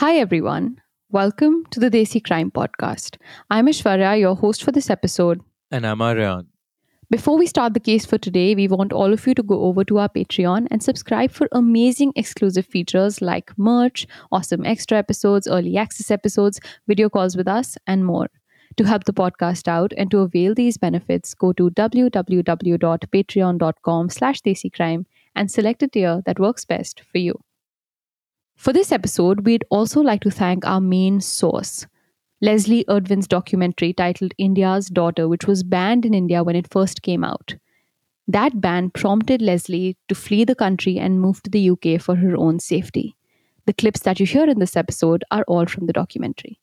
Hi, everyone. Welcome to the Desi Crime Podcast. I'm Ishwarya, your host for this episode. And I'm Aryan. Before we start the case for today, we want all of you to go over to our Patreon and subscribe for amazing exclusive features like merch, awesome extra episodes, early access episodes, video calls with us, and more. To help the podcast out and to avail these benefits, go to www.patreon.com slash desicrime and select a tier that works best for you. For this episode, we'd also like to thank our main source, Leslee Udwin's documentary titled India's Daughter, which was banned in India when it first came out. That ban prompted Leslie to flee the country and move to the UK for her own safety. The clips that you hear in this episode are all from the documentary.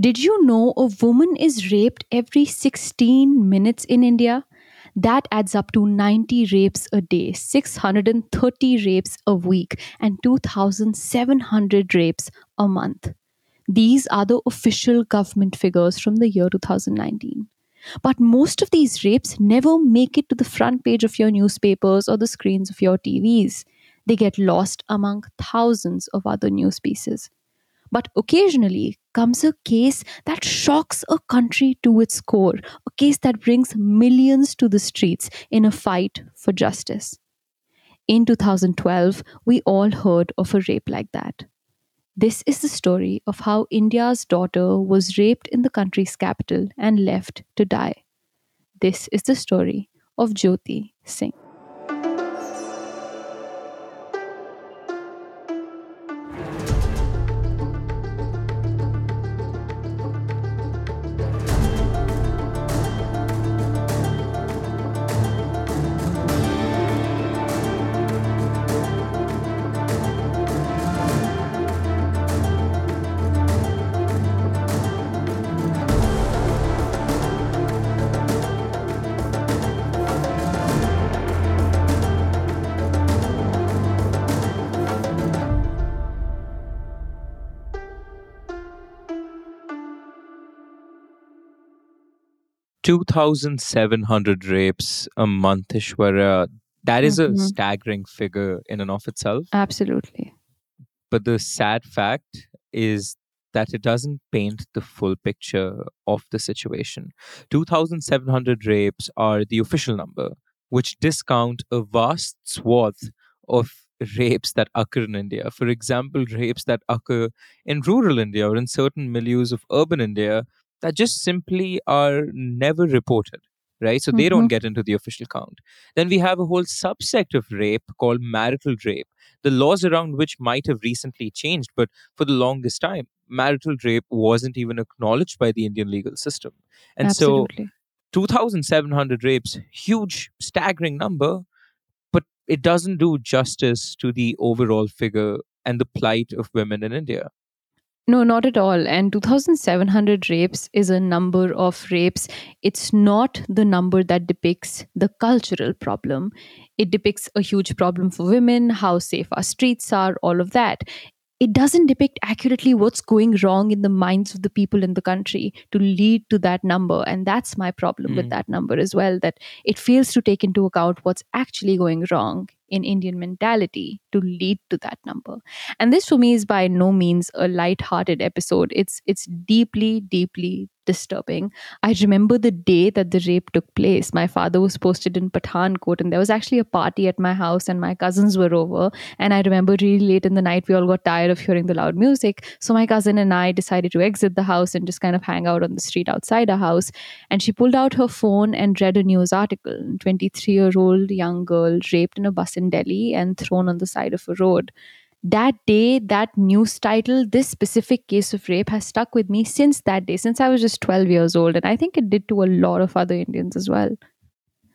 Did you know a woman is raped every 16 minutes in India? That adds up to 90 rapes a day, 630 rapes a week, and 2,700 rapes a month. These are the official government figures from the year 2019. But most of these rapes never make it to the front page of your newspapers or the screens of your TVs. They get lost among thousands of other news pieces. But occasionally comes a case that shocks a country to its core, a case that brings millions to the streets in a fight for justice. In 2012, we all heard of a rape like that. This is the story of how India's daughter was raped in the country's capital and left to die. This is the story of Jyoti Singh. 2,700 rapes a month, Ishwarya. That is Mhm. a staggering figure in and of itself. Absolutely. But the sad fact is that it doesn't paint the full picture of the situation. 2,700 rapes are the official number, which discount a vast swath of rapes that occur in India. For example, rapes that occur in rural India or in certain milieux of urban India that just simply are never reported. Right, so they don't Mhm. get into the official count. Then we have a whole subsect of rape called marital rape, the laws around which might have recently changed, but for the longest time, marital rape wasn't even acknowledged by the Indian legal system. And so 2,700 rapes, huge, staggering number, but it doesn't do justice to the overall figure and the plight of women in India. No, not at all. And 2,700 rapes is a number of rapes. It's not the number that depicts the cultural problem. It depicts a huge problem for women, how safe our streets are, all of that. It doesn't depict accurately what's going wrong in the minds of the people in the country to lead to that number. And that's my problem with Mm. that number as well, that it fails to take into account what's actually going wrong in Indian mentality to lead to that number. And this for me is by no means a light-hearted episode. It's it's deeply, deeply disturbing. I remember the day that the rape took place. My father was posted in Pathankot, and there was actually a party at my house, and my cousins were over. And I remember really late in the night, we all got tired of hearing the loud music. So my cousin and I decided to exit the house and just kind of hang out on the street outside our house. And she pulled out her phone and read a news article. 23 year old young girl raped in a bus in Delhi and thrown on the side of a road. That day, that news title, this specific case of rape has stuck with me since that day, since I was just 12 years old. And I think it did to a lot of other Indians as well.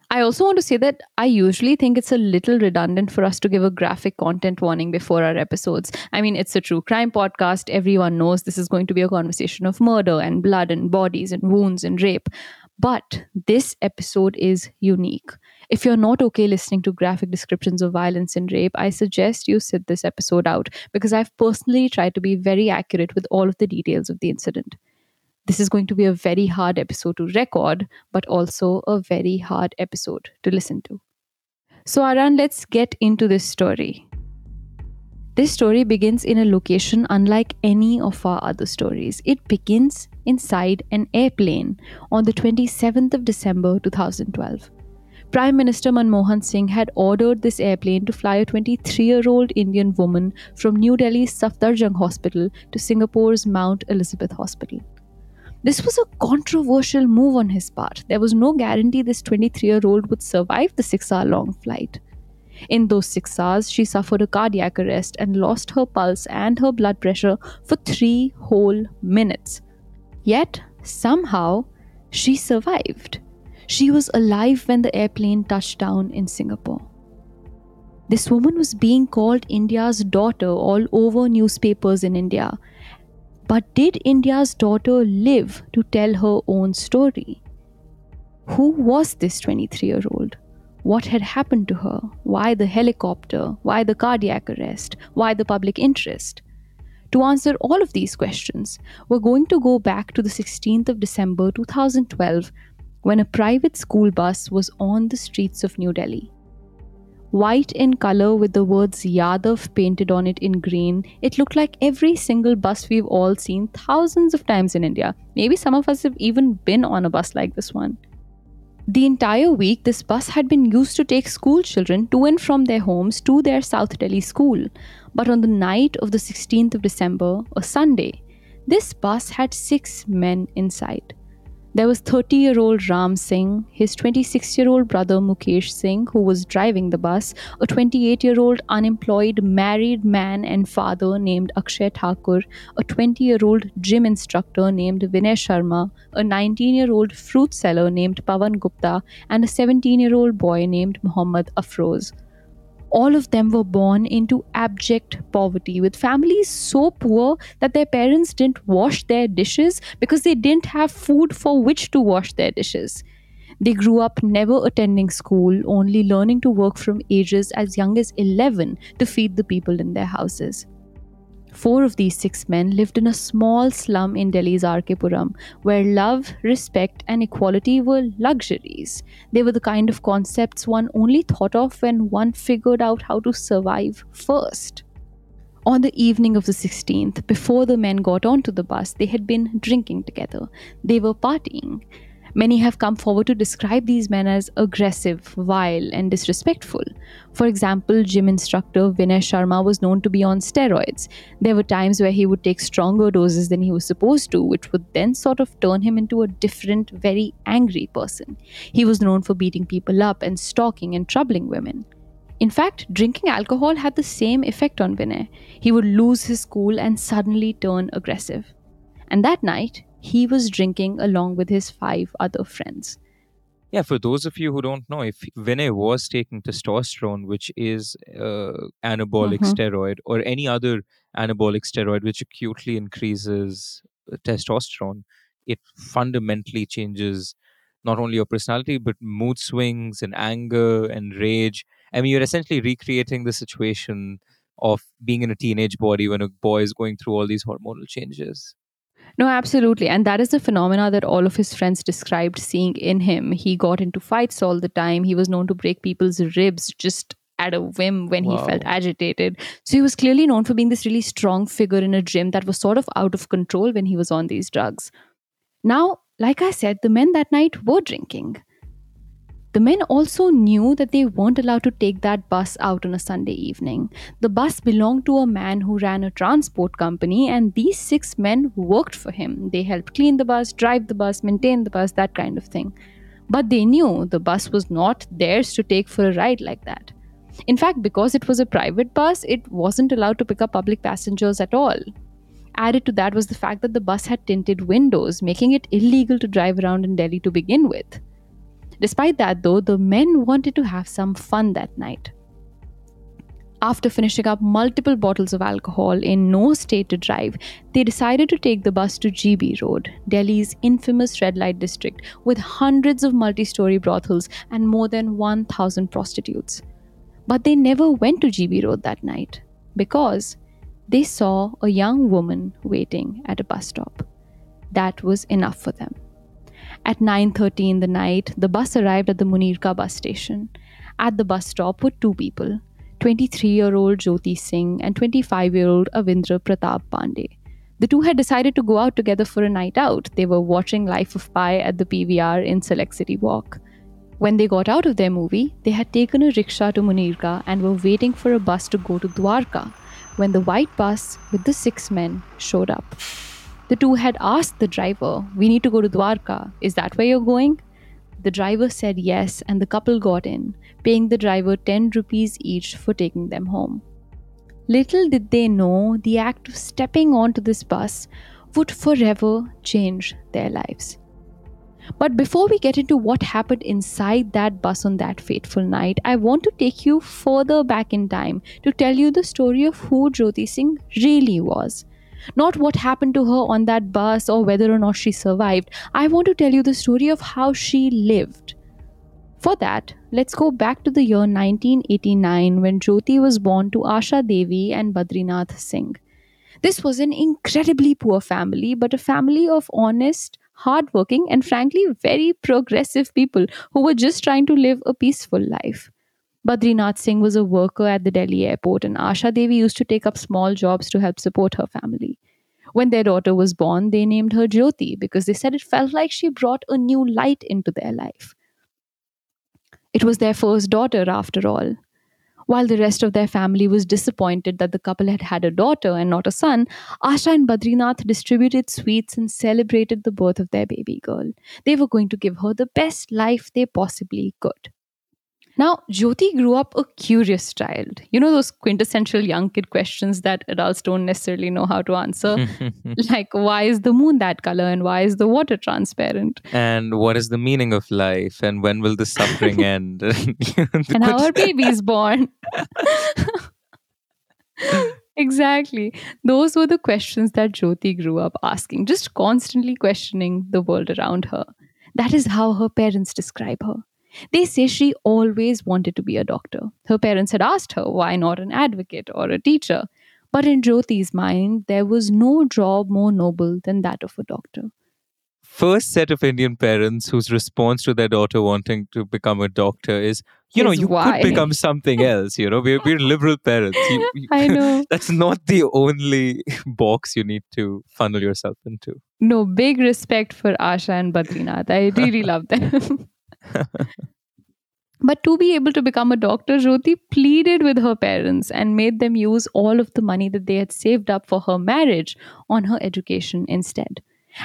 I also want to say that I usually think it's a little redundant for us to give a graphic content warning before our episodes. I mean, it's a true crime podcast. Everyone knows this is going to be a conversation of murder and blood and bodies and wounds and rape. But this episode is unique. If you're not okay listening to graphic descriptions of violence and rape, I suggest you sit this episode out because I've personally tried to be very accurate with all of the details of the incident. This is going to be a very hard episode to record, but also a very hard episode to listen to. So, Aryan, let's get into this story. This story begins in a location unlike any of our other stories. It begins inside an airplane on the 27th of December 2012. Prime Minister Manmohan Singh had ordered this airplane to fly a 23 year old Indian woman from New Delhi's Safdarjung Hospital to Singapore's Mount Elizabeth Hospital. This was a controversial move on his part. There was no guarantee this 23 year old would survive the six hour long flight. In those six hours, she suffered a cardiac arrest and lost her pulse and her blood pressure for three whole minutes. Yet, somehow, she survived. She was alive when the airplane touched down in Singapore. This woman was being called India's daughter all over newspapers in India. But did India's daughter live to tell her own story? Who was this 23 year old? What had happened to her? Why the helicopter? Why the cardiac arrest? Why the public interest? To answer all of these questions, we're going to go back to the 16th of December 2012 when a private school bus was on the streets of New Delhi. White in color with the words Yadav painted on it in green, it looked like every single bus we've all seen thousands of times in India. Maybe some of us have even been on a bus like this one. The entire week, this bus had been used to take school children to and from their homes to their South Delhi school. But on the night of the 16th of December, a Sunday, this bus had six men inside. There was 30 year old Ram Singh, his 26 year old brother Mukesh Singh, who was driving the bus, a 28 year old unemployed married man and father named Akshay Thakur, a 20 year old gym instructor named Vinay Sharma, a 19 year old fruit seller named Pavan Gupta, and a 17 year old boy named Muhammad Afroz all of them were born into abject poverty with families so poor that their parents didn't wash their dishes because they didn't have food for which to wash their dishes. They grew up never attending school, only learning to work from ages as young as 11 to feed the people in their houses. Four of these six men lived in a small slum in Delhi's RK Puram, where love, respect, and equality were luxuries. They were the kind of concepts one only thought of when one figured out how to survive first. On the evening of the 16th, before the men got onto the bus, they had been drinking together. They were partying. Many have come forward to describe these men as aggressive, vile, and disrespectful. For example, gym instructor Vinay Sharma was known to be on steroids. There were times where he would take stronger doses than he was supposed to, which would then sort of turn him into a different, very angry person. He was known for beating people up and stalking and troubling women. In fact, drinking alcohol had the same effect on Vinay. He would lose his cool and suddenly turn aggressive. And that night, he was drinking along with his five other friends. Yeah, for those of you who don't know, if Vinay was taking testosterone, which is uh, anabolic mm-hmm. steroid, or any other anabolic steroid which acutely increases uh, testosterone, it fundamentally changes not only your personality but mood swings and anger and rage. I mean, you're essentially recreating the situation of being in a teenage body when a boy is going through all these hormonal changes. No, absolutely. And that is the phenomena that all of his friends described seeing in him. He got into fights all the time. He was known to break people's ribs just at a whim when wow. he felt agitated. So he was clearly known for being this really strong figure in a gym that was sort of out of control when he was on these drugs. Now, like I said, the men that night were drinking. The men also knew that they weren't allowed to take that bus out on a Sunday evening. The bus belonged to a man who ran a transport company, and these six men worked for him. They helped clean the bus, drive the bus, maintain the bus, that kind of thing. But they knew the bus was not theirs to take for a ride like that. In fact, because it was a private bus, it wasn't allowed to pick up public passengers at all. Added to that was the fact that the bus had tinted windows, making it illegal to drive around in Delhi to begin with. Despite that, though, the men wanted to have some fun that night. After finishing up multiple bottles of alcohol in no state to drive, they decided to take the bus to GB Road, Delhi's infamous red light district, with hundreds of multi story brothels and more than 1,000 prostitutes. But they never went to GB Road that night because they saw a young woman waiting at a bus stop. That was enough for them. At 9:30 in the night, the bus arrived at the Munirka bus station. At the bus stop were two people, 23 year old Jyoti Singh and 25 year old Avindra Pratap Pandey. The two had decided to go out together for a night out. They were watching Life of Pi at the PVR in Select City Walk. When they got out of their movie, they had taken a rickshaw to Munirka and were waiting for a bus to go to Dwarka when the white bus with the six men showed up. The two had asked the driver, We need to go to Dwarka. Is that where you're going? The driver said yes, and the couple got in, paying the driver 10 rupees each for taking them home. Little did they know the act of stepping onto this bus would forever change their lives. But before we get into what happened inside that bus on that fateful night, I want to take you further back in time to tell you the story of who Jyoti Singh really was. Not what happened to her on that bus or whether or not she survived. I want to tell you the story of how she lived. For that, let's go back to the year 1989 when Jyoti was born to Asha Devi and Badrinath Singh. This was an incredibly poor family, but a family of honest, hardworking, and frankly very progressive people who were just trying to live a peaceful life. Badrinath Singh was a worker at the Delhi airport, and Asha Devi used to take up small jobs to help support her family. When their daughter was born, they named her Jyoti because they said it felt like she brought a new light into their life. It was their first daughter, after all. While the rest of their family was disappointed that the couple had had a daughter and not a son, Asha and Badrinath distributed sweets and celebrated the birth of their baby girl. They were going to give her the best life they possibly could. Now, Jyoti grew up a curious child. You know those quintessential young kid questions that adults don't necessarily know how to answer? like, why is the moon that color and why is the water transparent? And what is the meaning of life? And when will the suffering end? and how are babies born? exactly. Those were the questions that Jyoti grew up asking, just constantly questioning the world around her. That is how her parents describe her. They say she always wanted to be a doctor. Her parents had asked her why not an advocate or a teacher. But in Jyoti's mind, there was no job more noble than that of a doctor. First set of Indian parents whose response to their daughter wanting to become a doctor is, you know, Is you why. could become something else. You know, we're, we're liberal parents. You- you- I know. That's not the only box you need to funnel yourself into. No, big respect for Asha and Badrinath. I really love them. but to be able to become a doctor, Jyoti pleaded with her parents and made them use all of the money that they had saved up for her marriage on her education instead.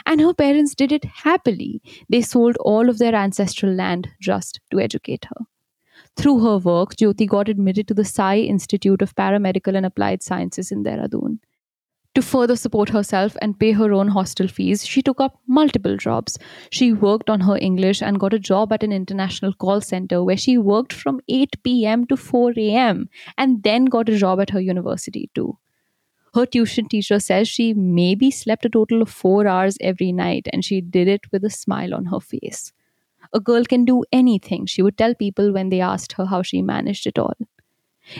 And her parents did it happily. They sold all of their ancestral land just to educate her. Through her work, Jyoti got admitted to the Sai Institute of Paramedical and Applied Sciences in Dehradun. To further support herself and pay her own hostel fees, she took up multiple jobs. She worked on her English and got a job at an international call center where she worked from 8 pm to 4 am and then got a job at her university too. Her tuition teacher says she maybe slept a total of four hours every night and she did it with a smile on her face. A girl can do anything, she would tell people when they asked her how she managed it all.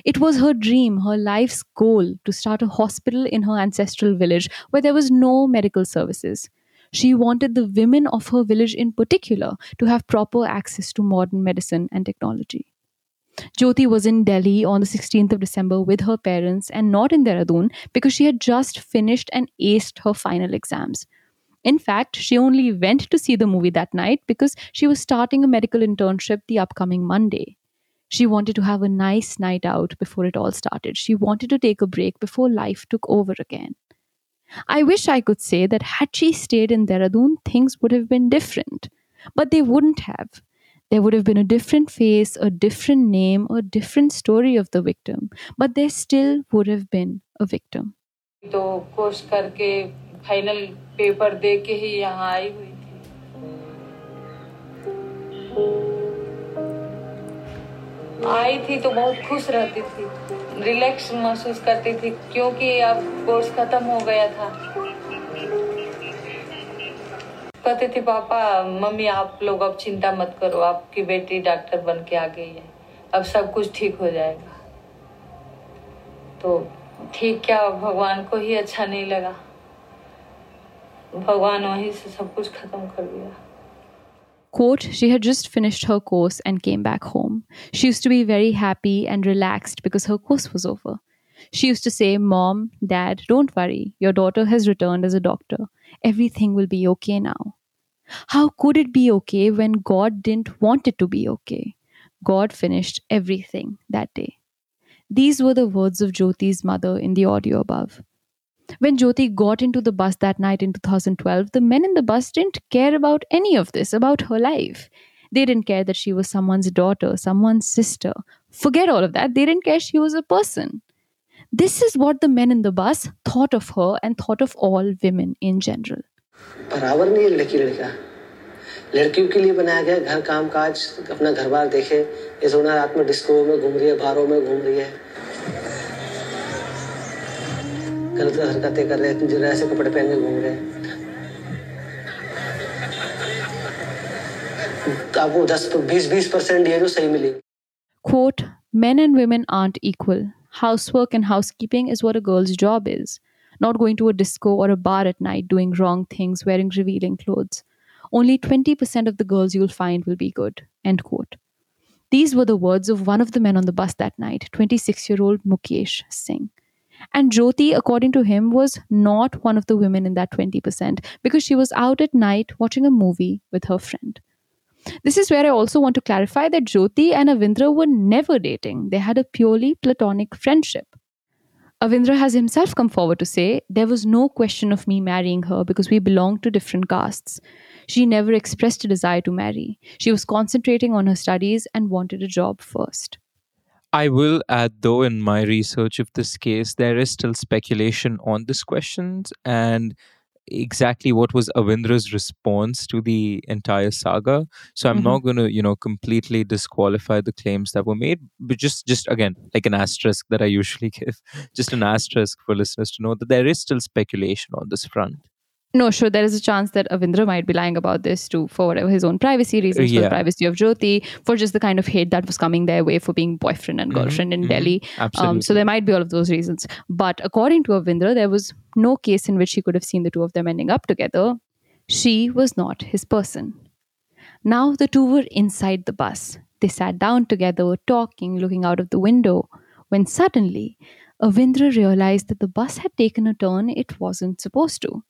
It was her dream, her life's goal, to start a hospital in her ancestral village where there was no medical services. She wanted the women of her village in particular to have proper access to modern medicine and technology. Jyoti was in Delhi on the 16th of December with her parents and not in Dehradun because she had just finished and aced her final exams. In fact, she only went to see the movie that night because she was starting a medical internship the upcoming Monday. She wanted to have a nice night out before it all started. She wanted to take a break before life took over again. I wish I could say that had she stayed in Dehradun, things would have been different. But they wouldn't have. There would have been a different face, a different name, a different story of the victim. But there still would have been a victim. तो course करके final paper दे के ही यहाँ आई हुई थी आई थी तो बहुत खुश रहती थी। रिलैक्स महसूस करती थी, क्योंकि अब कोर्स खत्म हो गया था। कहते थे, पापा, मम्मी, आप लोग अब चिंता मत करो, आपकी बेटी डॉक्टर बन के आ गई है। अब सब कुछ ठीक हो जाएगा। तो ठीक, क्या भगवान को ही अच्छा नहीं लगा। भगवान वहीं से सब कुछ खत्म कर दिया। Quote, she had just finished her course and came back home. She used to be very happy and relaxed because her course was over. She used to say, Mom, Dad, don't worry. Your daughter has returned as a doctor. Everything will be okay now. How could it be okay when God didn't want it to be okay? God finished everything that day. These were the words of Jyoti's mother in the audio above. When Jyoti got into the bus that night in 2012, the men in the bus didn't care about any of this, about her life. They didn't care that she was someone's daughter, someone's sister. Forget all of that. They didn't care she was a person. This is what the men in the bus thought of her and thought of all women in general. बराबर नहीं है लड़की लड़का लड़कियों के लिए बनाया गया घर काम काज अपना घर बार देखे ये सोना रात में डिस्को में घूम रही है बारों में घूम रही है गलत हरकतें कर रहे हैं जो ऐसे कपड़े पहन के घूम रहे हैं आपको दस बीस बीस परसेंट ये जो सही मिलेगी Quote, men and women aren't equal. Housework and housekeeping is what a girl's job is. Not going to a disco or a bar at night doing wrong things, wearing revealing clothes. Only 20% of the girls you'll find will be good. End quote. These were the words of one of the men on the bus that night, 26 year old Mukesh Singh. And Jyoti, according to him, was not one of the women in that 20% because she was out at night watching a movie with her friend. This is where I also want to clarify that Jyoti and Avindra were never dating. They had a purely platonic friendship. Avindra has himself come forward to say, There was no question of me marrying her because we belonged to different castes. She never expressed a desire to marry. She was concentrating on her studies and wanted a job first. I will add, though, in my research of this case, there is still speculation on this questions and exactly what was Avindra's response to the entire saga. So I'm Mhm. not going to, you know, completely disqualify the claims that were made, but just, just again, like an asterisk that I usually give, just an asterisk for listeners to know that there is still speculation on this front. No, sure, there is a chance that Avindra might be lying about this too, for whatever his own privacy reasons, for the privacy of Jyoti, for just the kind of hate that was coming their way for being boyfriend and Mhm, girlfriend in mhm. Delhi. Absolutely. Um, so there might be all of those reasons. But according to Avindra, there was no case in which he could have seen the two of them ending up together. She was not his person. Now the two were inside the bus. They sat down together, talking, looking out of the window, when suddenly Avindra realized that the bus had taken a turn it wasn't supposed to.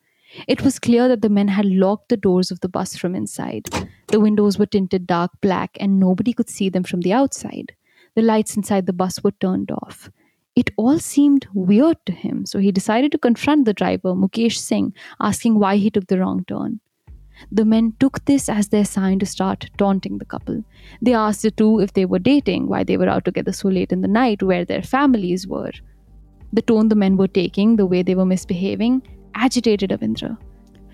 It was clear that the men had locked the doors of the bus from inside. The windows were tinted dark black and nobody could see them from the outside. The lights inside the bus were turned off. It all seemed weird to him, so he decided to confront the driver, Mukesh Singh, asking why he took the wrong turn. The men took this as their sign to start taunting the couple. They asked the two if they were dating, why they were out together so late in the night, where their families were. The tone the men were taking, the way they were misbehaving, agitated Avindra.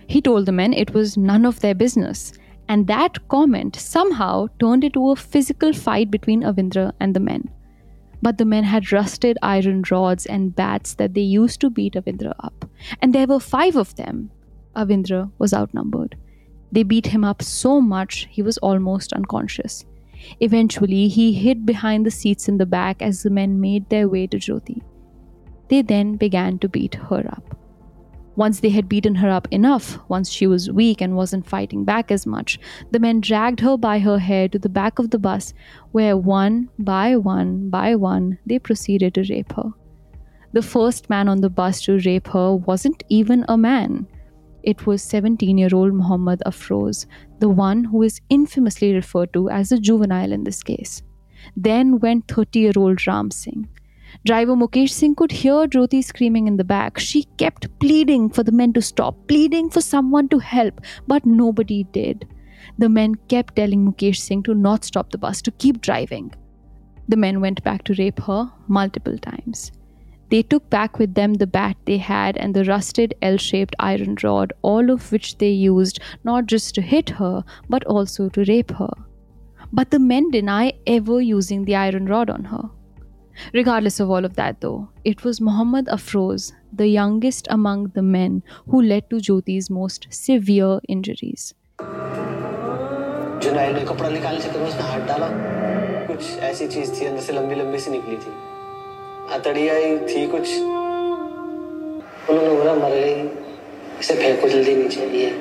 He told the men it was none of their business, and that comment somehow turned into a physical fight between Avindra and the men. But the men had rusted iron rods and bats that they used to beat Avindra up, and there were five of them. Avindra was outnumbered. They beat him up so much he was almost unconscious. Eventually, he hid behind the seats in the back as the men made their way to Jyoti. They then began to beat her up. Once they had beaten her up enough, once she was weak and wasn't fighting back as much, the men dragged her by her hair to the back of the bus, where one by one by one they proceeded to rape her. The first man on the bus to rape her wasn't even a man. It was 17 year old Muhammad Afroz, the one who is infamously referred to as the juvenile in this case. Then went 30 year old Ram Singh. Driver Mukesh Singh could hear Jyoti screaming in the back. She kept pleading for the men to stop, pleading for someone to help, but nobody did. The men kept telling Mukesh Singh to not stop the bus, to keep driving. The men went back to rape her multiple times. They took back with them the bat they had and the rusted L shaped iron rod, all of which they used not just to hit her, but also to rape her. But the men deny ever using the iron rod on her. Regardless of all of that, though, it was Muhammad Afroz, the youngest among the men, who led to Jyoti's most severe injuries. जुनाइल ने कपड़ा निकालने चक्कर में उसने हाथ डाला कुछ ऐसी चीज थी अंदर से लंबी लंबी सी निकली थी हथड़िया ही थी कुछ उन्होंने बोला मर गई इसे फेंको जल्दी नीचे ये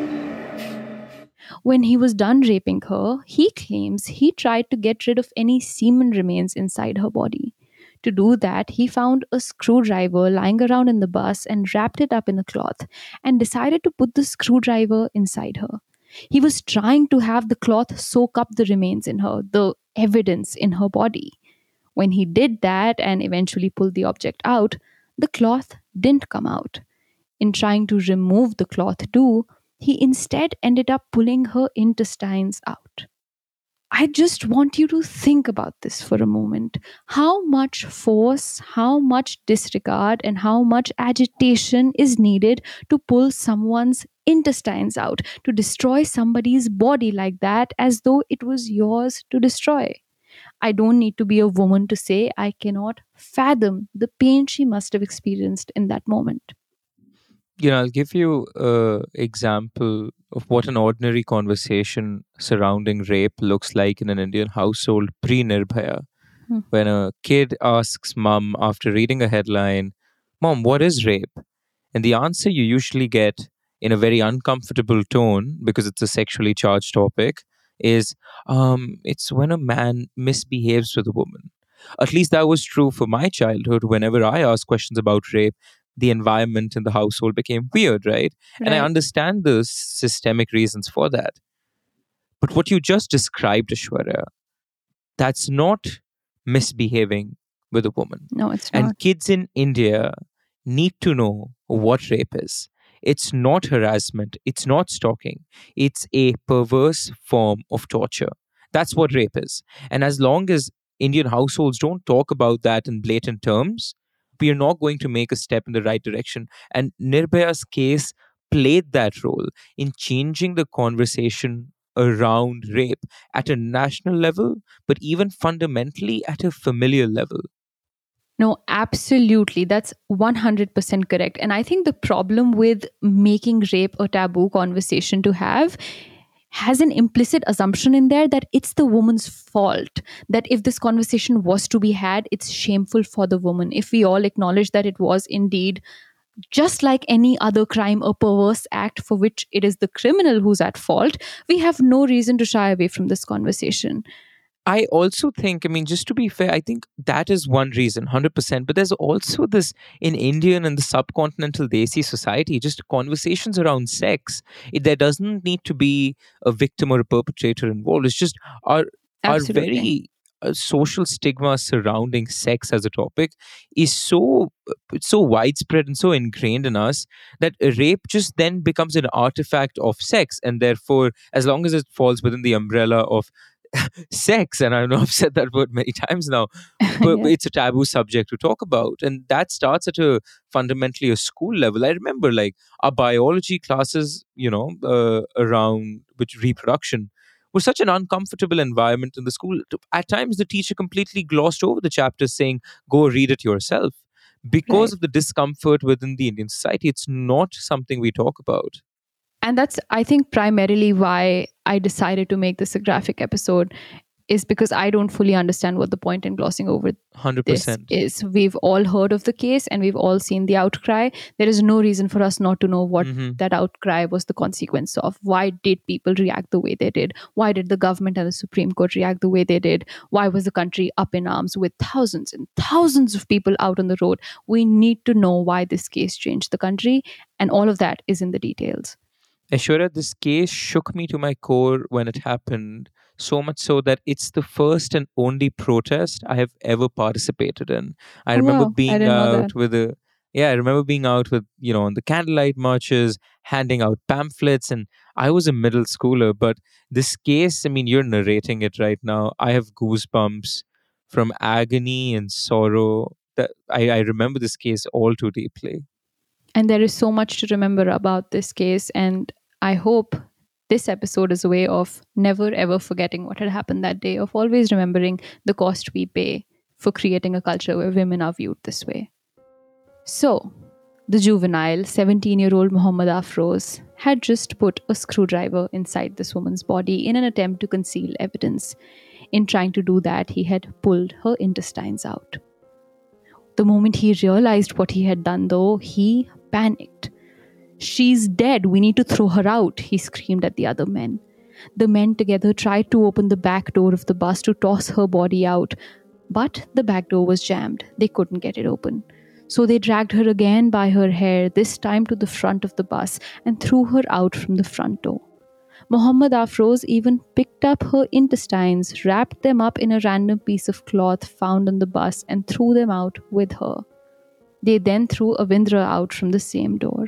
When he was done raping her, he claims he tried to get rid of any semen remains inside her body. To do that, he found a screwdriver lying around in the bus and wrapped it up in a cloth and decided to put the screwdriver inside her. He was trying to have the cloth soak up the remains in her, the evidence in her body. When he did that and eventually pulled the object out, the cloth didn't come out. In trying to remove the cloth too, he instead ended up pulling her intestines out. I just want you to think about this for a moment. How much force, how much disregard, and how much agitation is needed to pull someone's intestines out, to destroy somebody's body like that, as though it was yours to destroy. I don't need to be a woman to say I cannot fathom the pain she must have experienced in that moment you know, I'll give you an example of what an ordinary conversation surrounding rape looks like in an Indian household pre Nirbhaya. Hmm. When a kid asks mom after reading a headline, Mom, what is rape? And the answer you usually get in a very uncomfortable tone because it's a sexually charged topic is um, it's when a man misbehaves with a woman. At least that was true for my childhood. Whenever I asked questions about rape, the environment in the household became weird, right? right? And I understand the systemic reasons for that. But what you just described, Aishwarya, that's not misbehaving with a woman. No, it's not. And kids in India need to know what rape is. It's not harassment, it's not stalking, it's a perverse form of torture. That's what rape is. And as long as Indian households don't talk about that in blatant terms, we are not going to make a step in the right direction. And Nirbhaya's case played that role in changing the conversation around rape at a national level, but even fundamentally at a familial level. No, absolutely. That's 100% correct. And I think the problem with making rape a taboo conversation to have has an implicit assumption in there that it's the woman's fault. That if this conversation was to be had, it's shameful for the woman. If we all acknowledge that it was indeed just like any other crime, a perverse act for which it is the criminal who's at fault, we have no reason to shy away from this conversation. I also think, I mean, just to be fair, I think that is one reason, 100%. But there's also this in Indian and the subcontinental Desi society, just conversations around sex. It, there doesn't need to be a victim or a perpetrator involved. It's just our, our very uh, social stigma surrounding sex as a topic is so so widespread and so ingrained in us that rape just then becomes an artifact of sex and therefore as long as it falls within the umbrella of sex and i know i've said that word many times now but yeah. it's a taboo subject to talk about and that starts at a fundamentally a school level i remember like our biology classes you know uh, around which reproduction was such an uncomfortable environment in the school at times the teacher completely glossed over the chapter saying go read it yourself because right. of the discomfort within the indian society it's not something we talk about and that's i think primarily why i decided to make this a graphic episode is because I don't fully understand what the point in glossing over 100%. this is. We've all heard of the case and we've all seen the outcry. There is no reason for us not to know what mm-hmm. that outcry was the consequence of. Why did people react the way they did? Why did the government and the Supreme Court react the way they did? Why was the country up in arms with thousands and thousands of people out on the road? We need to know why this case changed the country, and all of that is in the details. Aishwarya, this case shook me to my core when it happened, so much so that it's the first and only protest I have ever participated in. I oh, remember wow. being I out with a yeah, I remember being out with, you know, on the candlelight marches, handing out pamphlets, and I was a middle schooler. But this case, I mean, you're narrating it right now. I have goosebumps from agony and sorrow. That I, I remember this case all too deeply. And there is so much to remember about this case. And I hope this episode is a way of never ever forgetting what had happened that day, of always remembering the cost we pay for creating a culture where women are viewed this way. So, the juvenile 17 year old Muhammad Afroz had just put a screwdriver inside this woman's body in an attempt to conceal evidence. In trying to do that, he had pulled her intestines out. The moment he realized what he had done, though, he panicked. She's dead. We need to throw her out, he screamed at the other men. The men together tried to open the back door of the bus to toss her body out, but the back door was jammed. They couldn't get it open. So they dragged her again by her hair, this time to the front of the bus, and threw her out from the front door. Muhammad Afroz even picked up her intestines, wrapped them up in a random piece of cloth found on the bus, and threw them out with her. They then threw Avindra out from the same door.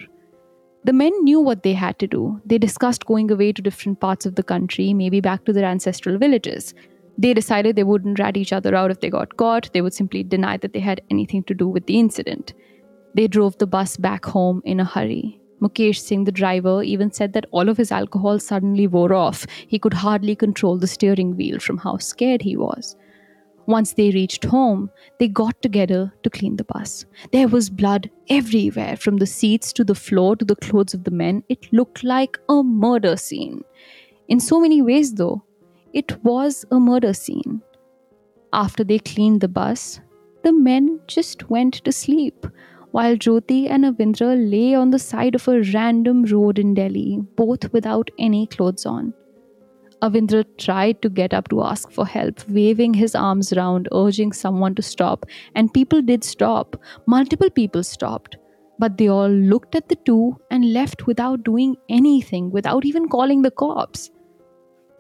The men knew what they had to do. They discussed going away to different parts of the country, maybe back to their ancestral villages. They decided they wouldn't rat each other out if they got caught, they would simply deny that they had anything to do with the incident. They drove the bus back home in a hurry. Mukesh Singh, the driver, even said that all of his alcohol suddenly wore off. He could hardly control the steering wheel from how scared he was. Once they reached home, they got together to clean the bus. There was blood everywhere, from the seats to the floor to the clothes of the men. It looked like a murder scene. In so many ways, though, it was a murder scene. After they cleaned the bus, the men just went to sleep while Jyoti and Avindra lay on the side of a random road in Delhi, both without any clothes on. Avindra tried to get up to ask for help, waving his arms around, urging someone to stop, and people did stop. Multiple people stopped. But they all looked at the two and left without doing anything, without even calling the cops.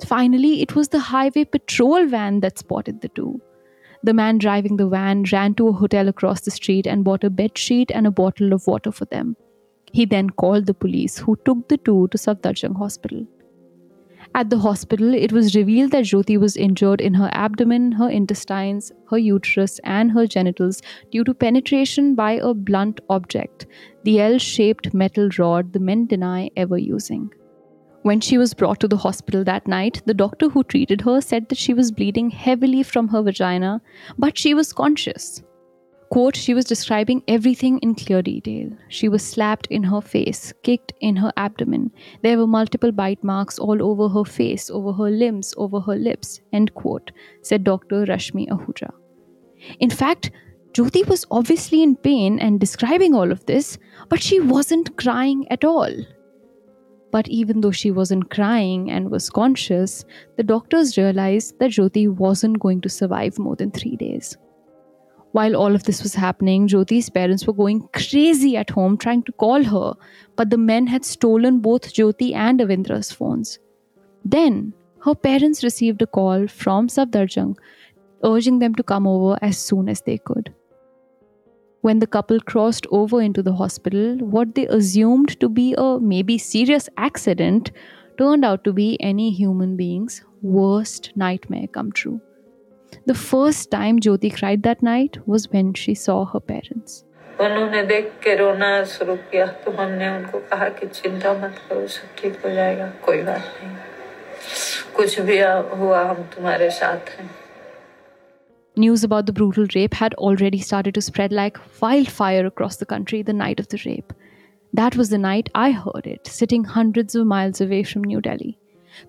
Finally, it was the highway patrol van that spotted the two. The man driving the van ran to a hotel across the street and bought a bed sheet and a bottle of water for them. He then called the police, who took the two to Safdarjung Hospital. At the hospital, it was revealed that Jyoti was injured in her abdomen, her intestines, her uterus, and her genitals due to penetration by a blunt object, the L shaped metal rod the men deny ever using. When she was brought to the hospital that night, the doctor who treated her said that she was bleeding heavily from her vagina, but she was conscious. Quote, she was describing everything in clear detail. She was slapped in her face, kicked in her abdomen. There were multiple bite marks all over her face, over her limbs, over her lips, end quote, said Dr. Rashmi Ahuja. In fact, Jyoti was obviously in pain and describing all of this, but she wasn't crying at all. But even though she wasn't crying and was conscious, the doctors realized that Jyoti wasn't going to survive more than three days. While all of this was happening, Jyoti's parents were going crazy at home trying to call her, but the men had stolen both Jyoti and Avindra's phones. Then, her parents received a call from Safdarjung urging them to come over as soon as they could. When the couple crossed over into the hospital, what they assumed to be a maybe serious accident turned out to be any human being's worst nightmare come true. The first time Jyoti cried that night was when she saw her parents. उन्होंने देख के रोना शुरू किया तो हमने उनको कहा कि चिंता मत करो सब ठीक हो जाएगा कोई बात नहीं कुछ भी हुआ हम तुम्हारे साथ हैं News about the brutal rape had already started to spread like wildfire across the country the night of the rape. That was the night I heard it, sitting hundreds of miles away from New Delhi.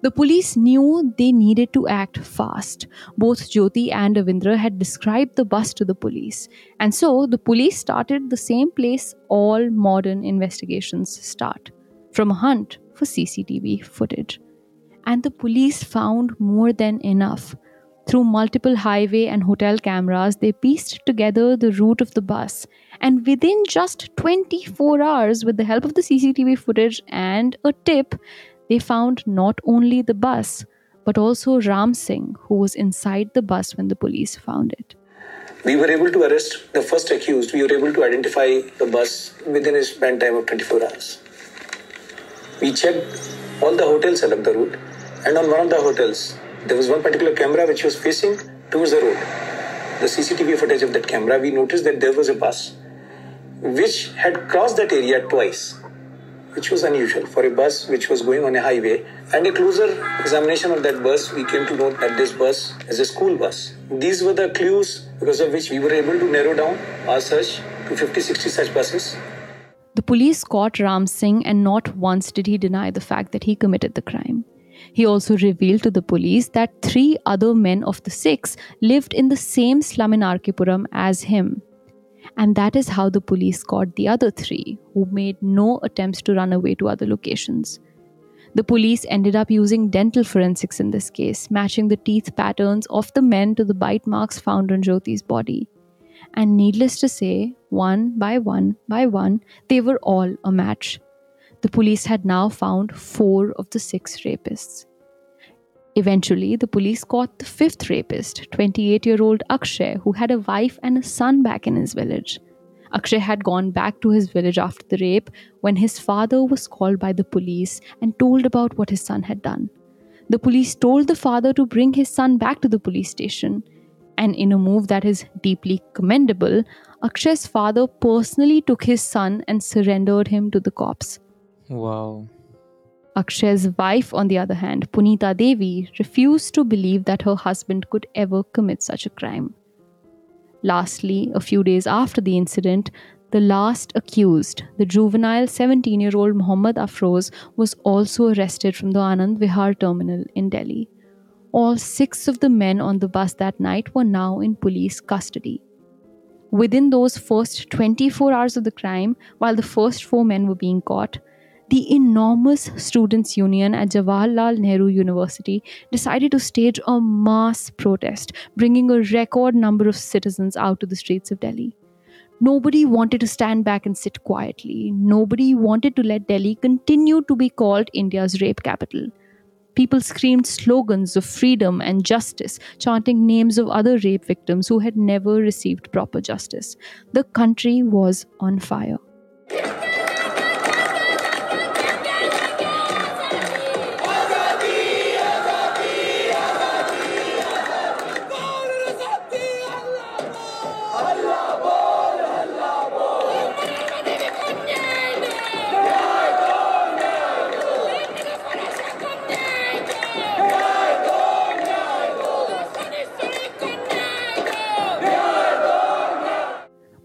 The police knew they needed to act fast. Both Jyoti and Avindra had described the bus to the police, and so the police started the same place all modern investigations start from a hunt for CCTV footage. And the police found more than enough. Through multiple highway and hotel cameras, they pieced together the route of the bus. And within just 24 hours, with the help of the CCTV footage and a tip, they found not only the bus, but also Ram Singh, who was inside the bus when the police found it. We were able to arrest the first accused. We were able to identify the bus within a span time of 24 hours. We checked all the hotels along the route, and on one of the hotels, there was one particular camera which was facing towards the road. The CCTV footage of that camera, we noticed that there was a bus which had crossed that area twice which was unusual for a bus which was going on a highway. And a closer examination of that bus, we came to know that this bus is a school bus. These were the clues because of which we were able to narrow down our search to 50 60 such buses. The police caught Ram Singh, and not once did he deny the fact that he committed the crime. He also revealed to the police that three other men of the six lived in the same slum in RK as him and that is how the police caught the other three, who made no attempts to run away to other locations. The police ended up using dental forensics in this case, matching the teeth patterns of the men to the bite marks found on Jyoti's body. And needless to say, one by one by one, they were all a match. The police had now found four of the six rapists. Eventually, the police caught the fifth rapist, 28 year old Akshay, who had a wife and a son back in his village. Akshay had gone back to his village after the rape when his father was called by the police and told about what his son had done. The police told the father to bring his son back to the police station. And in a move that is deeply commendable, Akshay's father personally took his son and surrendered him to the cops. Wow. Akshay's wife, on the other hand, Punita Devi, refused to believe that her husband could ever commit such a crime. Lastly, a few days after the incident, the last accused, the juvenile 17 year old Mohammad Afroz, was also arrested from the Anand Vihar terminal in Delhi. All six of the men on the bus that night were now in police custody. Within those first 24 hours of the crime, while the first four men were being caught, the enormous students' union at Jawaharlal Nehru University decided to stage a mass protest, bringing a record number of citizens out to the streets of Delhi. Nobody wanted to stand back and sit quietly. Nobody wanted to let Delhi continue to be called India's rape capital. People screamed slogans of freedom and justice, chanting names of other rape victims who had never received proper justice. The country was on fire.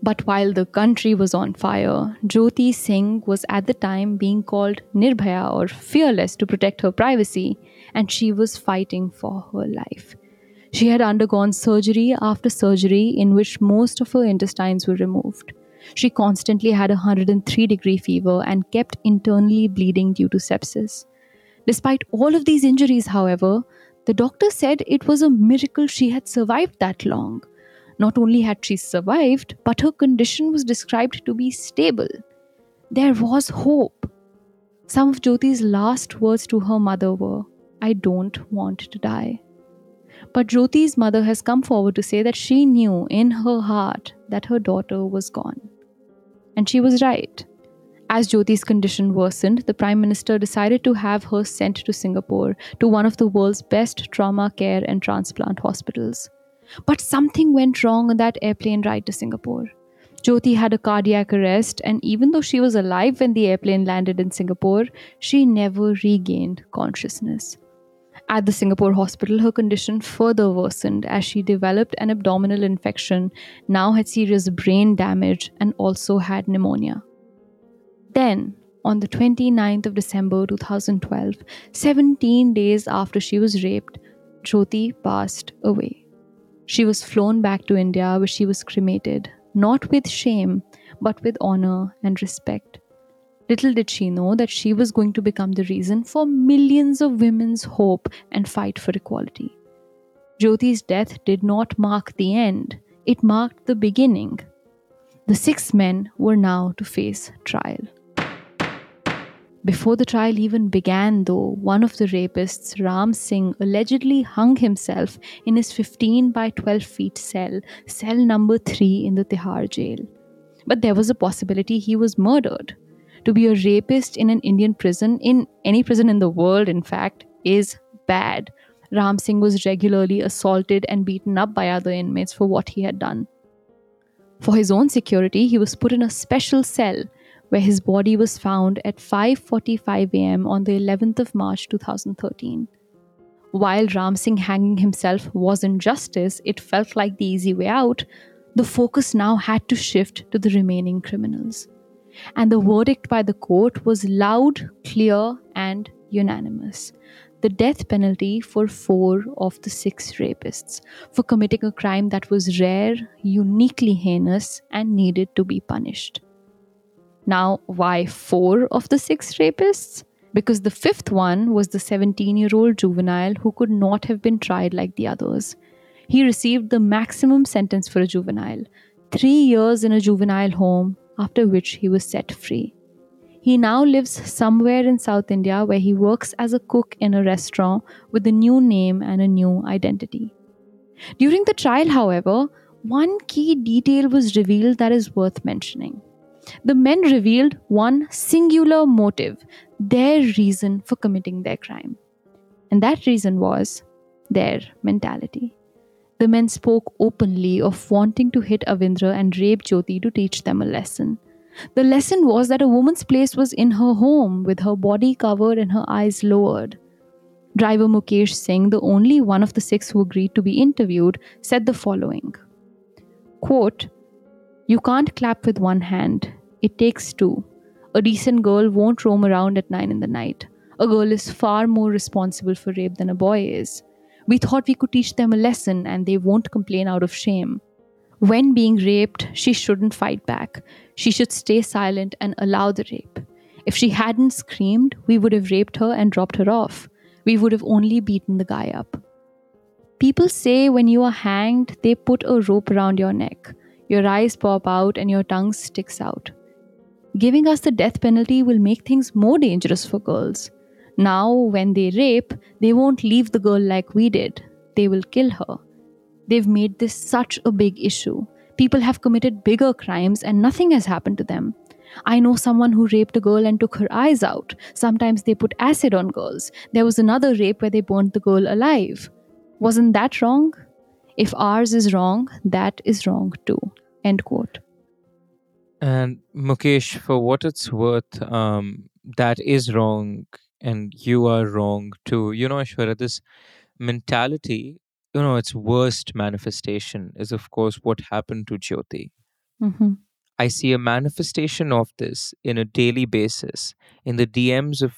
But while the country was on fire, Jyoti Singh was at the time being called Nirbhaya or fearless to protect her privacy, and she was fighting for her life. She had undergone surgery after surgery in which most of her intestines were removed. She constantly had a 103 degree fever and kept internally bleeding due to sepsis. Despite all of these injuries, however, the doctor said it was a miracle she had survived that long. Not only had she survived, but her condition was described to be stable. There was hope. Some of Jyoti's last words to her mother were, I don't want to die. But Jyoti's mother has come forward to say that she knew in her heart that her daughter was gone. And she was right. As Jyoti's condition worsened, the Prime Minister decided to have her sent to Singapore to one of the world's best trauma care and transplant hospitals. But something went wrong on that airplane ride to Singapore. Jyoti had a cardiac arrest, and even though she was alive when the airplane landed in Singapore, she never regained consciousness. At the Singapore hospital, her condition further worsened as she developed an abdominal infection, now had serious brain damage, and also had pneumonia. Then, on the 29th of December 2012, 17 days after she was raped, Jyoti passed away. She was flown back to India where she was cremated, not with shame, but with honor and respect. Little did she know that she was going to become the reason for millions of women's hope and fight for equality. Jyoti's death did not mark the end, it marked the beginning. The six men were now to face trial. Before the trial even began, though, one of the rapists, Ram Singh, allegedly hung himself in his 15 by 12 feet cell, cell number 3 in the Tihar jail. But there was a possibility he was murdered. To be a rapist in an Indian prison, in any prison in the world, in fact, is bad. Ram Singh was regularly assaulted and beaten up by other inmates for what he had done. For his own security, he was put in a special cell where his body was found at 5:45 a.m. on the 11th of March 2013. While Ram Singh hanging himself wasn't justice, it felt like the easy way out. The focus now had to shift to the remaining criminals. And the verdict by the court was loud, clear, and unanimous the death penalty for four of the six rapists for committing a crime that was rare, uniquely heinous, and needed to be punished. Now, why four of the six rapists? because the fifth one was the 17 year old juvenile who could not have been tried like the others. He received the maximum sentence for a juvenile three years in a juvenile home, after which he was set free. He now lives somewhere in South India where he works as a cook in a restaurant with a new name and a new identity. During the trial, however, one key detail was revealed that is worth mentioning. The men revealed one singular motive, their reason for committing their crime. And that reason was their mentality. The men spoke openly of wanting to hit Avindra and rape Jyoti to teach them a lesson. The lesson was that a woman's place was in her home with her body covered and her eyes lowered. Driver Mukesh Singh, the only one of the six who agreed to be interviewed, said the following Quote, You can't clap with one hand, it takes two. A decent girl won't roam around at nine in the night. A girl is far more responsible for rape than a boy is. We thought we could teach them a lesson and they won't complain out of shame. When being raped, she shouldn't fight back. She should stay silent and allow the rape. If she hadn't screamed, we would have raped her and dropped her off. We would have only beaten the guy up. People say when you are hanged, they put a rope around your neck. Your eyes pop out and your tongue sticks out. Giving us the death penalty will make things more dangerous for girls. Now, when they rape, they won't leave the girl like we did, they will kill her. They've made this such a big issue. People have committed bigger crimes and nothing has happened to them. I know someone who raped a girl and took her eyes out. Sometimes they put acid on girls. There was another rape where they burned the girl alive. Wasn't that wrong? If ours is wrong, that is wrong too. End quote. And Mukesh, for what it's worth, um, that is wrong and you are wrong too. You know, Aishwarya, this mentality, you know, its worst manifestation is, of course, what happened to Jyoti. Mm-hmm. I see a manifestation of this in a daily basis in the DMs of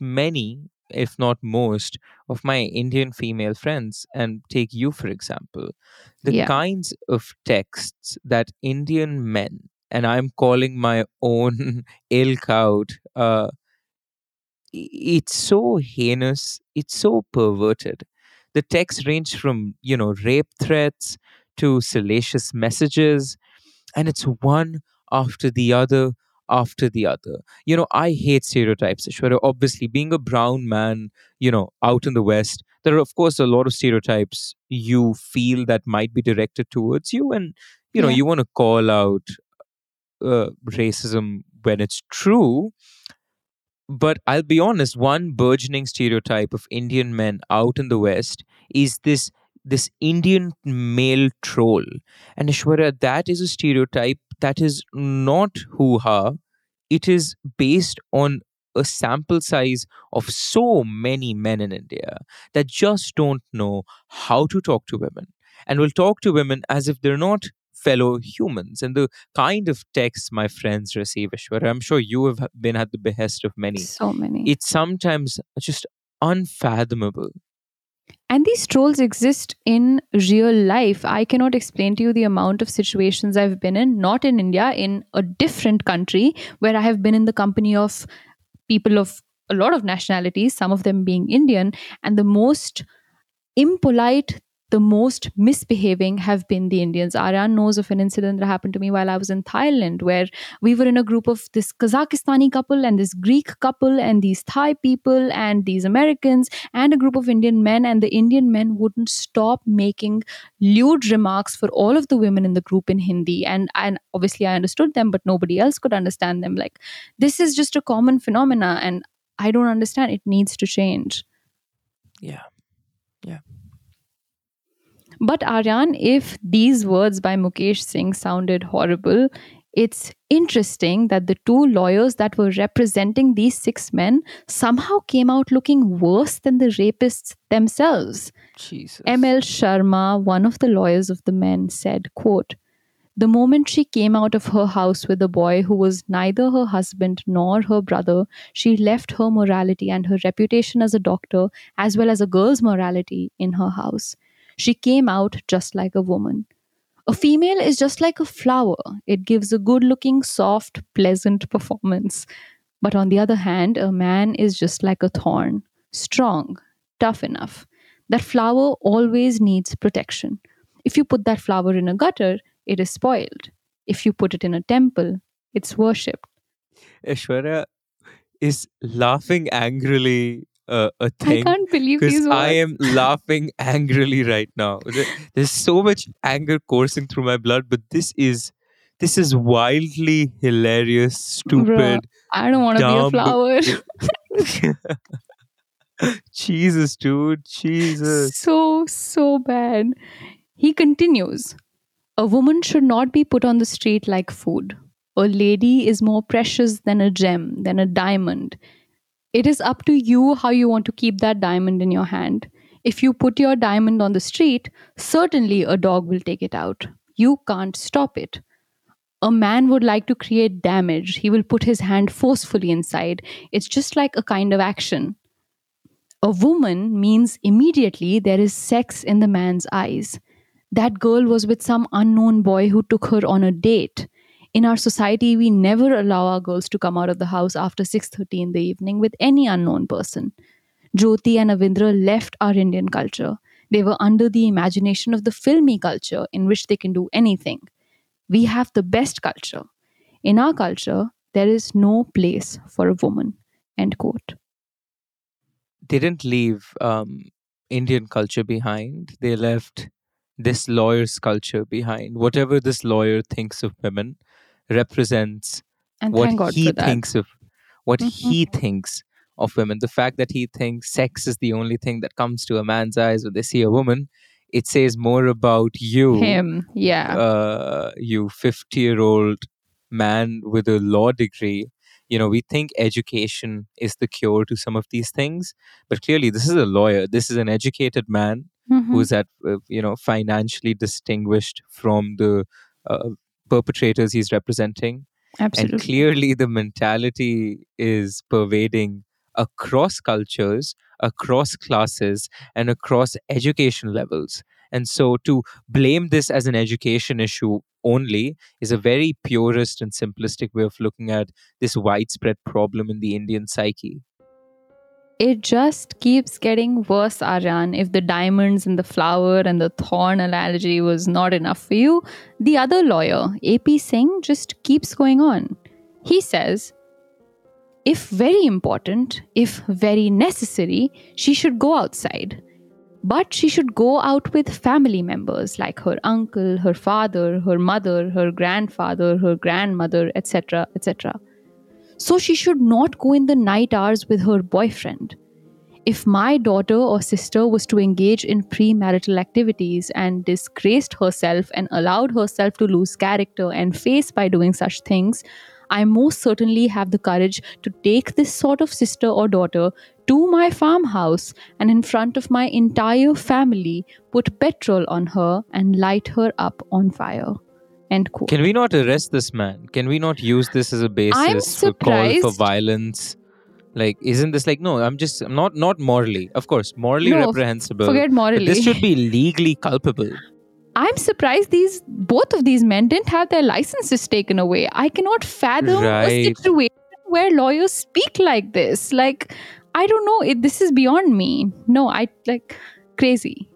many, if not most, of my Indian female friends. And take you, for example, the Yeah. kinds of texts that Indian men, and I'm calling my own ilk out, uh, it's so heinous, it's so perverted. The texts range from, you know, rape threats to salacious messages, and it's one after the other after the other. You know, I hate stereotypes, Aishwarya. Obviously, being a brown man, you know, out in the West, there are, of course, a lot of stereotypes you feel that might be directed towards you, and, you know, Yeah. you want to call out uh, racism when it's true but I'll be honest, one burgeoning stereotype of Indian men out in the West is this this Indian male troll. And Aishwarya, that is a stereotype that is not hoo-ha. It is based on a sample size of so many men in India that just don't know how to talk to women and will talk to women as if they're not fellow humans. And the kind of texts my friends receive, Aishwarya, I'm sure you have been at the behest of many. So many. It's sometimes just unfathomable. And these trolls exist in real life. I cannot explain to you the amount of situations I've been in, not in India, in a different country, where I have been in the company of people of a lot of nationalities, some of them being Indian, and the most impolite, the most misbehaving have been the Indians. Aryan knows of an incident that happened to me while I was in Thailand, where we were in a group of this Kazakhstani couple and this Greek couple and these Thai people and these Americans and a group of Indian men, and the Indian men wouldn't stop making lewd remarks for all of the women in the group in Hindi. And, and obviously, I understood them, but nobody else could understand them. Like, this is just a common phenomena, and I don't understand. It needs to change. Yeah. Yeah. But Aryan, if these words by Mukesh Singh sounded horrible, it's interesting that the two lawyers that were representing these six men somehow came out looking worse than the rapists themselves. Jesus. ML Sharma, one of the lawyers of the men, said, quote, the moment she came out of her house with a boy who was neither her husband nor her brother, she left her morality and her reputation as a doctor, as well as a girl's morality, in her house. She came out just like a woman. A female is just like a flower. It gives a good looking, soft, pleasant performance. But on the other hand, a man is just like a thorn, strong, tough enough. That flower always needs protection. If you put that flower in a gutter, it is spoiled. If you put it in a temple, it's worshipped. Aishwarya is laughing angrily uh, a thing. I can't believe these words. I am laughing angrily right now. There's so much anger coursing through my blood, but this is this is wildly hilarious, stupid. I don't want to be a flower. Jesus, dude, Jesus. so, so bad. He continues A woman should not be put on the street like food. A lady is more precious than a gem, than a diamond. It is up to you how you want to keep that diamond in your hand. If you put your diamond on the street, certainly a dog will take it out. You can't stop it. A man would like to create damage. He will put his hand forcefully inside. It's just like a kind of action. A woman means immediately there is sex in the man's eyes. That girl was with some unknown boy who took her on a date. In our society, we never allow our girls to come out of the house after 6:30 in the evening with any unknown person. Jyoti and Avindra left our Indian culture. They were under the imagination of the filmy culture in which they can do anything. We have the best culture. In our culture, there is no place for a woman. End quote. They didn't leave um, Indian culture behind. They left this lawyer's culture behind. Whatever this lawyer thinks of women represents And what he thinks of what Mhm. he thinks of women the fact that he thinks sex is the only thing that comes to a man's eyes when they see a woman it says more about you Him, yeah. uh, you 50 year old man with a law degree you know we think education is the cure to some of these things but clearly this is a lawyer this is an educated man Mhm. who's at uh, you know financially distinguished from the uh, perpetrators he's representing. Absolutely. and clearly the mentality is pervading across cultures across classes and across education levels. And so to blame this as an education issue only is a very purist and simplistic way of looking at this widespread problem in the indian psyche it just keeps getting worse, Aryan. If the diamonds and the flower and the thorn analogy was not enough for you, the other lawyer, AP Singh, just keeps going on. He says, if very important, if very necessary, she should go outside. But she should go out with family members like her uncle, her father, her mother, her grandfather, her grandmother, etc., etc. So she should not go in the night hours with her boyfriend. If my daughter or sister was to engage in premarital activities and disgraced herself and allowed herself to lose character and face by doing such things, I most certainly have the courage to take this sort of sister or daughter to my farmhouse and in front of my entire family put petrol on her and light her up on fire. End quote. can we not arrest this man can we not use this as a basis to call for violence like isn't this like no i'm just I'm not not morally of course morally No, reprehensible Forget morally. this should be legally culpable I'm surprised these both of these men didn't have their licenses taken away. I cannot fathom a situation where lawyers speak like this. Like, I don't know. It, this is beyond me. No, I like crazy.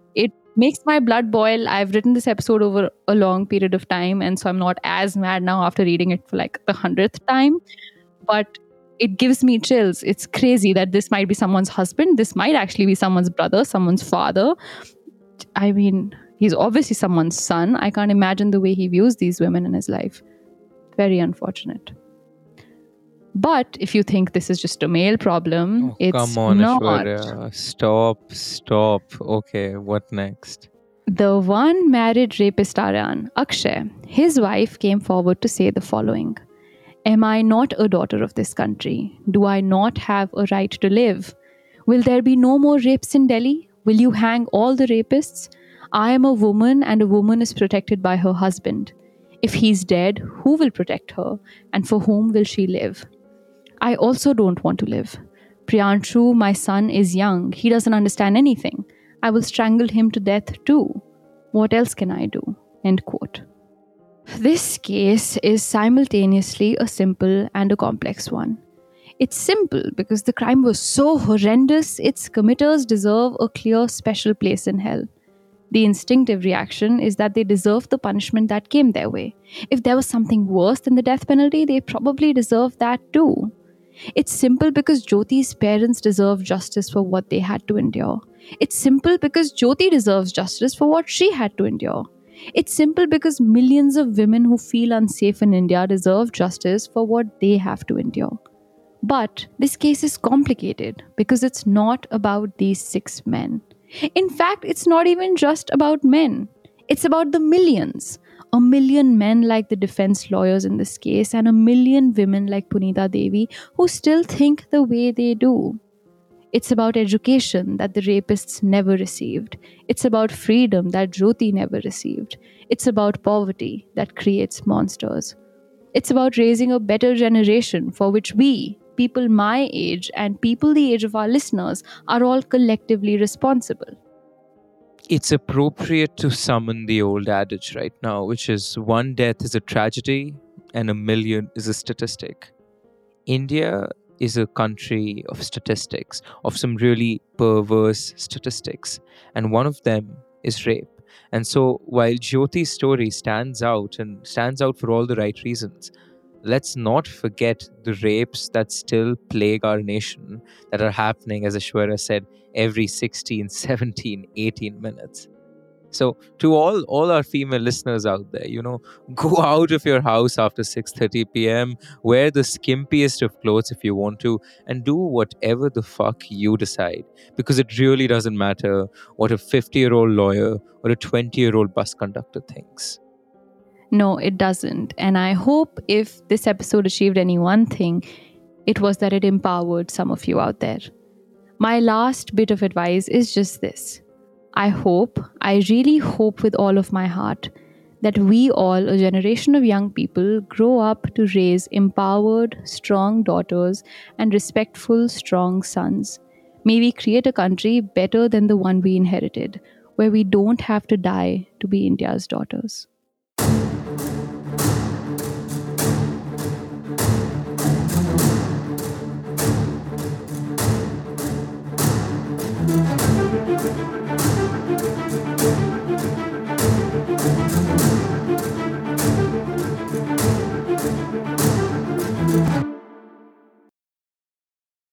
Makes my blood boil. I've written this episode over a long period of time, and so I'm not as mad now after reading it for like the hundredth time. But it gives me chills. It's crazy that this might be someone's husband. This might actually be someone's brother, someone's father. I mean, he's obviously someone's son. I can't imagine the way he views these women in his life. Very unfortunate. But if you think this is just a male problem, Oh, it's come on not. Aishwarya. stop stop okay what next The one married rapist Aryan, Akshay, his wife came forward to say the following Am I not a daughter of this country? Do I not have a right to live? Will there be no more rapes in Delhi? Will you hang all the rapists? I am a woman and a woman is protected by her husband. If he's dead, who will protect her and for whom will she live? I also don't want to live. Priyanshu, my son, is young. He doesn't understand anything. I will strangle him to death too. What else can I do? End quote. This case is simultaneously a simple and a complex one. It's simple because the crime was so horrendous, its committers deserve a clear special place in hell. The instinctive reaction is that they deserve the punishment that came their way. If there was something worse than the death penalty, they probably deserve that too. It's simple because Jyoti's parents deserve justice for what they had to endure. It's simple because Jyoti deserves justice for what she had to endure. It's simple because millions of women who feel unsafe in India deserve justice for what they have to endure. But this case is complicated because it's not about these six men. In fact, it's not even just about men, it's about the millions. A million men like the defense lawyers in this case, and a million women like Punita Devi who still think the way they do. It's about education that the rapists never received. It's about freedom that Jyoti never received. It's about poverty that creates monsters. It's about raising a better generation for which we, people my age, and people the age of our listeners, are all collectively responsible. It's appropriate to summon the old adage right now, which is one death is a tragedy and a million is a statistic. India is a country of statistics, of some really perverse statistics, and one of them is rape. And so, while Jyoti's story stands out and stands out for all the right reasons, let's not forget the rapes that still plague our nation that are happening, as Aishwarya said, every 16, 17, 18 minutes. So to all all our female listeners out there, you know, go out of your house after 6:30 p.m., wear the skimpiest of clothes if you want to and do whatever the fuck you decide because it really doesn't matter what a 50-year-old lawyer or a 20-year-old bus conductor thinks. No, it doesn't. And I hope if this episode achieved any one thing, it was that it empowered some of you out there. My last bit of advice is just this I hope, I really hope with all of my heart, that we all, a generation of young people, grow up to raise empowered, strong daughters and respectful, strong sons. May we create a country better than the one we inherited, where we don't have to die to be India's daughters.